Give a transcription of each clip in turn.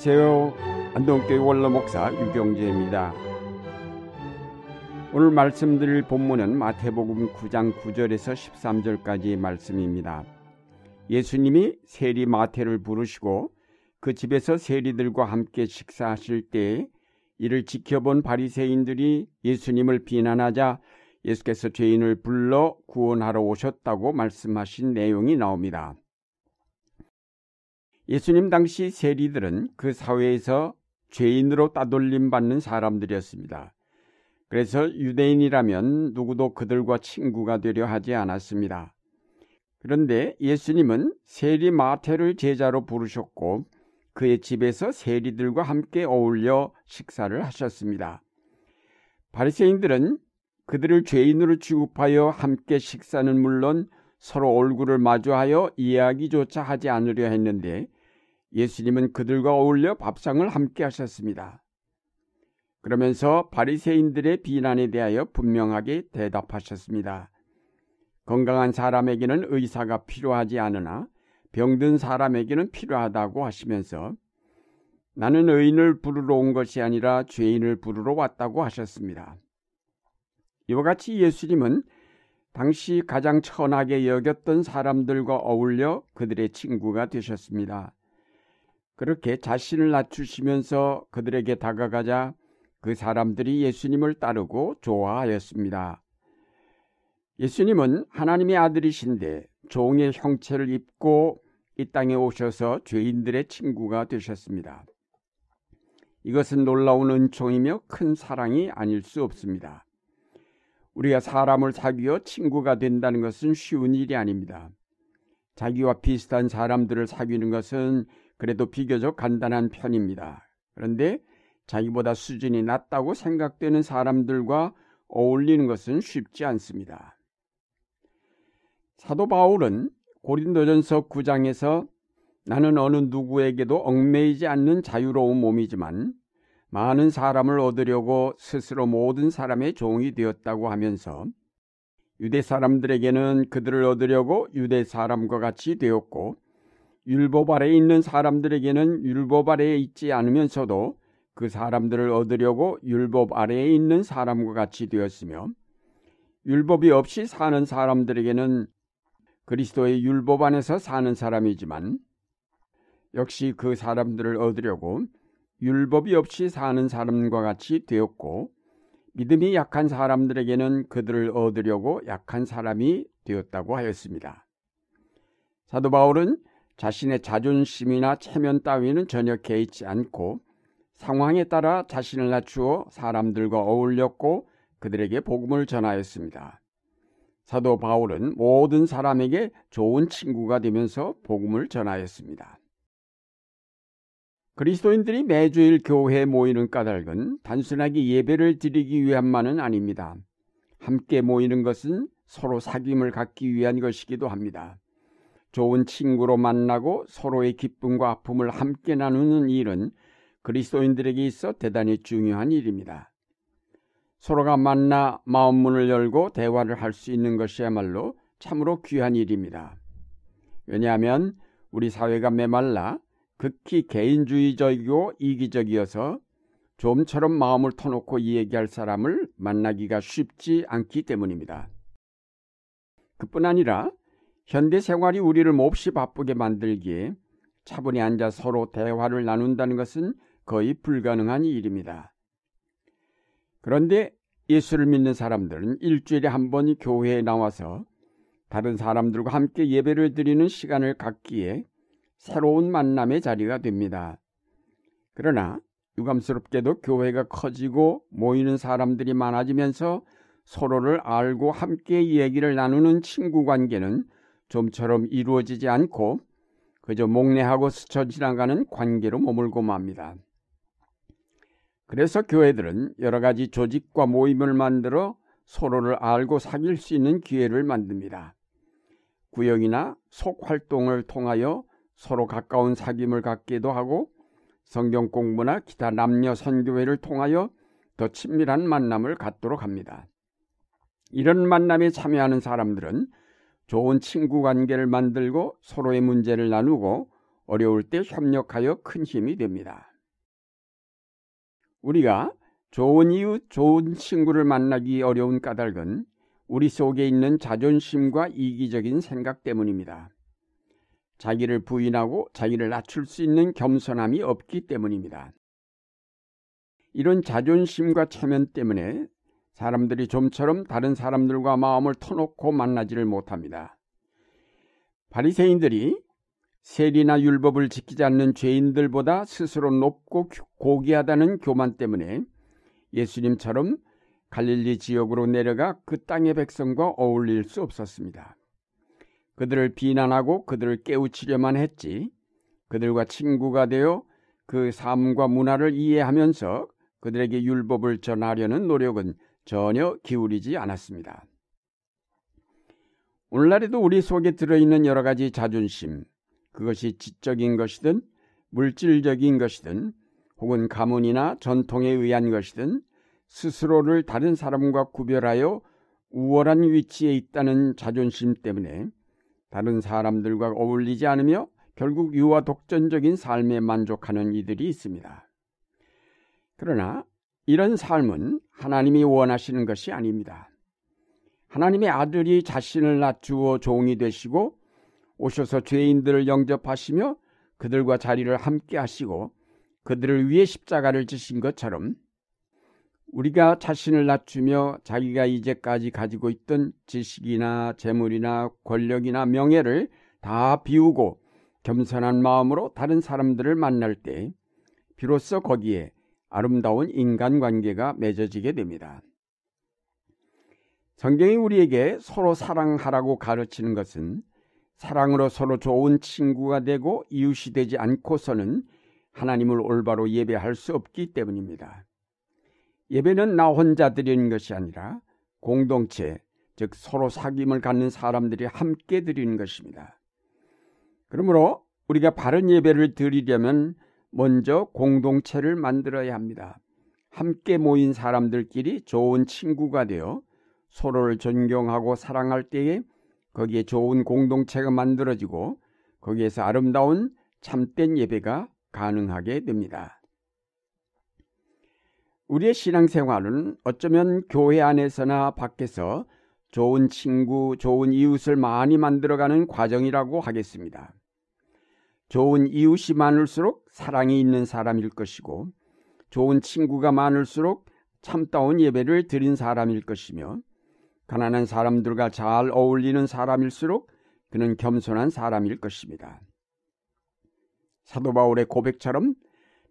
안녕하세요. 안동교회 원로 목사 유경재입니다. 오늘 말씀드릴 본문은 마태복음 9장 9절에서 13절까지의 말씀입니다. 예수님이 세리 마태를 부르시고 그 집에서 세리들과 함께 식사하실 때 이를 지켜본 바리새인들이 예수님을 비난하자 예수께서 죄인을 불러 구원하러 오셨다고 말씀하신 내용이 나옵니다. 예수님 당시 세리들은 그 사회에서 죄인으로 따돌림 받는 사람들이었습니다. 그래서 유대인이라면 누구도 그들과 친구가 되려 하지 않았습니다. 그런데 예수님은 세리 마태를 제자로 부르셨고 그의 집에서 세리들과 함께 어울려 식사를 하셨습니다. 바리새인들은 그들을 죄인으로 취급하여 함께 식사는 물론 서로 얼굴을 마주하여 이야기조차 하지 않으려 했는데 예수님은 그들과 어울려 밥상을 함께 하셨습니다. 그러면서 바리새인들의 비난에 대하여 분명하게 대답하셨습니다. 건강한 사람에게는 의사가 필요하지 않으나 병든 사람에게는 필요하다고 하시면서 나는 의인을 부르러 온 것이 아니라 죄인을 부르러 왔다고 하셨습니다. 이와 같이 예수님은 당시 가장 천하게 여겼던 사람들과 어울려 그들의 친구가 되셨습니다. 그렇게 자신을 낮추시면서 그들에게 다가가자 그 사람들이 예수님을 따르고 좋아하였습니다. 예수님은 하나님의 아들이신데 종의 형체를 입고 이 땅에 오셔서 죄인들의 친구가 되셨습니다. 이것은 놀라운 은총이며 큰 사랑이 아닐 수 없습니다. 우리가 사람을 사귀어 친구가 된다는 것은 쉬운 일이 아닙니다. 자기와 비슷한 사람들을 사귀는 것은 그래도 비교적 간단한 편입니다. 그런데 자기보다 수준이 낮다고 생각되는 사람들과 어울리는 것은 쉽지 않습니다. 사도 바울은 고린도전서 9장에서 나는 어느 누구에게도 얽매이지 않는 자유로운 몸이지만 많은 사람을 얻으려고 스스로 모든 사람의 종이 되었다고 하면서 유대 사람들에게는 그들을 얻으려고 유대 사람과 같이 되었고 율법 아래에 있는 사람들에게는 율법 아래에 있지 않으면서도 그 사람들을 얻으려고 율법 아래에 있는 사람과 같이 되었으며 율법이 없이 사는 사람들에게는 그리스도의 율법 안에서 사는 사람이지만 역시 그 사람들을 얻으려고 율법이 없이 사는 사람과 같이 되었고 믿음이 약한 사람들에게는 그들을 얻으려고 약한 사람이 되었다고 하였습니다. 사도 바울은 자신의 자존심이나 체면 따위는 전혀 개의치 않고 상황에 따라 자신을 낮추어 사람들과 어울렸고 그들에게 복음을 전하였습니다. 사도 바울은 모든 사람에게 좋은 친구가 되면서 복음을 전하였습니다. 그리스도인들이 매주일 교회에 모이는 까닭은 단순하게 예배를 드리기 위함만은 아닙니다. 함께 모이는 것은 서로 사귐을 갖기 위한 것이기도 합니다. 좋은 친구로 만나고 서로의 기쁨과 아픔을 함께 나누는 일은 그리스도인들에게 있어 대단히 중요한 일입니다. 서로가 만나 마음 문을 열고 대화를 할 수 있는 것이야말로 참으로 귀한 일입니다. 왜냐하면 우리 사회가 메말라 극히 개인주의적이고 이기적이어서 좀처럼 마음을 터놓고 얘기할 사람을 만나기가 쉽지 않기 때문입니다. 그뿐 아니라 현대 생활이 우리를 몹시 바쁘게 만들기에 차분히 앉아 서로 대화를 나눈다는 것은 거의 불가능한 일입니다. 그런데 예수를 믿는 사람들은 일주일에 한 번 교회에 나와서 다른 사람들과 함께 예배를 드리는 시간을 갖기에 새로운 만남의 자리가 됩니다. 그러나 유감스럽게도 교회가 커지고 모이는 사람들이 많아지면서 서로를 알고 함께 얘기를 나누는 친구 관계는 좀처럼 이루어지지 않고 그저 목례하고 스쳐 지나가는 관계로 머물고 맙니다. 그래서 교회들은 여러 가지 조직과 모임을 만들어 서로를 알고 사귈 수 있는 기회를 만듭니다. 구역이나 속 활동을 통하여 서로 가까운 사귐을 갖기도 하고 성경 공부나 기타 남녀 선교회를 통하여 더 친밀한 만남을 갖도록 합니다. 이런 만남에 참여하는 사람들은 좋은 친구 관계를 만들고 서로의 문제를 나누고 어려울 때 협력하여 큰 힘이 됩니다. 우리가 좋은 이웃, 좋은 친구를 만나기 어려운 까닭은 우리 속에 있는 자존심과 이기적인 생각 때문입니다. 자기를 부인하고 자기를 낮출 수 있는 겸손함이 없기 때문입니다. 이런 자존심과 체면 때문에 사람들이 좀처럼 다른 사람들과 마음을 터놓고 만나지를 못합니다. 바리새인들이 세리나 율법을 지키지 않는 죄인들보다 스스로 높고 고귀하다는 교만 때문에 예수님처럼 갈릴리 지역으로 내려가 그 땅의 백성과 어울릴 수 없었습니다. 그들을 비난하고 그들을 깨우치려만 했지 그들과 친구가 되어 그 삶과 문화를 이해하면서 그들에게 율법을 전하려는 노력은 전혀 기울이지 않았습니다. 오늘날에도 우리 속에 들어있는 여러 가지 자존심, 그것이 지적인 것이든 물질적인 것이든 혹은 가문이나 전통에 의한 것이든 스스로를 다른 사람과 구별하여 우월한 위치에 있다는 자존심 때문에 다른 사람들과 어울리지 않으며 결국 유아 독전적인 삶에 만족하는 이들이 있습니다. 그러나 이런 삶은 하나님이 원하시는 것이 아닙니다. 하나님의 아들이 자신을 낮추어 종이 되시고 오셔서 죄인들을 영접하시며 그들과 자리를 함께 하시고 그들을 위해 십자가를 지신 것처럼 우리가 자신을 낮추며 자기가 이제까지 가지고 있던 지식이나 재물이나 권력이나 명예를 다 비우고 겸손한 마음으로 다른 사람들을 만날 때 비로소 거기에 아름다운 인간관계가 맺어지게 됩니다. 성경이 우리에게 서로 사랑하라고 가르치는 것은 사랑으로 서로 좋은 친구가 되고 이웃이 되지 않고서는 하나님을 올바로 예배할 수 없기 때문입니다. 예배는 나 혼자 드리는 것이 아니라 공동체, 즉 서로 사귐을 갖는 사람들이 함께 드리는 것입니다. 그러므로 우리가 바른 예배를 드리려면 먼저 공동체를 만들어야 합니다. 함께 모인 사람들끼리 좋은 친구가 되어 서로를 존경하고 사랑할 때에 거기에 좋은 공동체가 만들어지고 거기에서 아름다운 참된 예배가 가능하게 됩니다. 우리의 신앙생활은 어쩌면 교회 안에서나 밖에서 좋은 친구, 좋은 이웃을 많이 만들어가는 과정이라고 하겠습니다. 좋은 이웃이 많을수록 사랑이 있는 사람일 것이고, 좋은 친구가 많을수록 참다운 예배를 드린 사람일 것이며, 가난한 사람들과 잘 어울리는 사람일수록 그는 겸손한 사람일 것입니다. 사도 바울의 고백처럼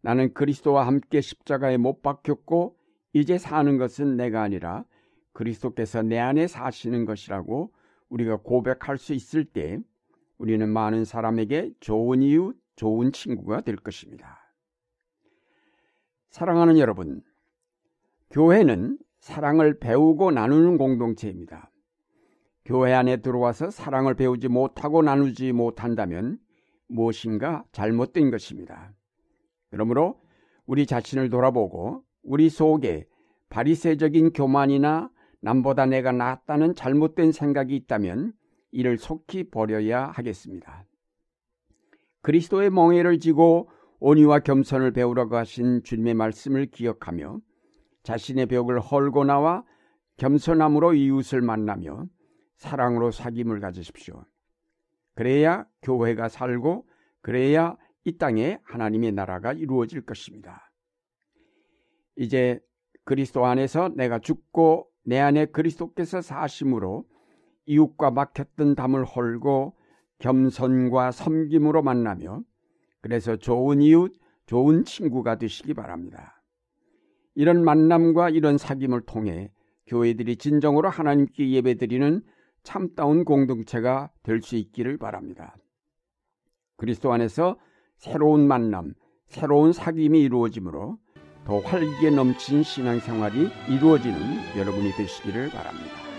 나는 그리스도와 함께 십자가에 못 박혔고 이제 사는 것은 내가 아니라 그리스도께서 내 안에 사시는 것이라고 우리가 고백할 수 있을 때 우리는 많은 사람에게 좋은 이웃, 좋은 친구가 될 것입니다. 사랑하는 여러분, 교회는 사랑을 배우고 나누는 공동체입니다. 교회 안에 들어와서 사랑을 배우지 못하고 나누지 못한다면 무엇인가 잘못된 것입니다. 그러므로 우리 자신을 돌아보고 우리 속에 바리새적인 교만이나 남보다 내가 낫다는 잘못된 생각이 있다면 이를 속히 버려야 하겠습니다. 그리스도의 멍에를 지고 온유와 겸손을 배우라고 하신 주님의 말씀을 기억하며 자신의 벽을 헐고 나와 겸손함으로 이웃을 만나며 사랑으로 사귐을 가지십시오. 그래야 교회가 살고 그래야 이 땅에 하나님의 나라가 이루어질 것입니다. 이제 그리스도 안에서 내가 죽고 내 안에 그리스도께서 사심으로 이웃과 막혔던 담을 헐고 겸손과 섬김으로 만나며 그래서 좋은 이웃, 좋은 친구가 되시기 바랍니다. 이런 만남과 이런 사귐을 통해 교회들이 진정으로 하나님께 예배드리는 참다운 공동체가 될 수 있기를 바랍니다. 그리스도 안에서 새로운 만남, 새로운 사귐이 이루어지므로 더 활기에 넘친 신앙생활이 이루어지는 여러분이 되시기를 바랍니다.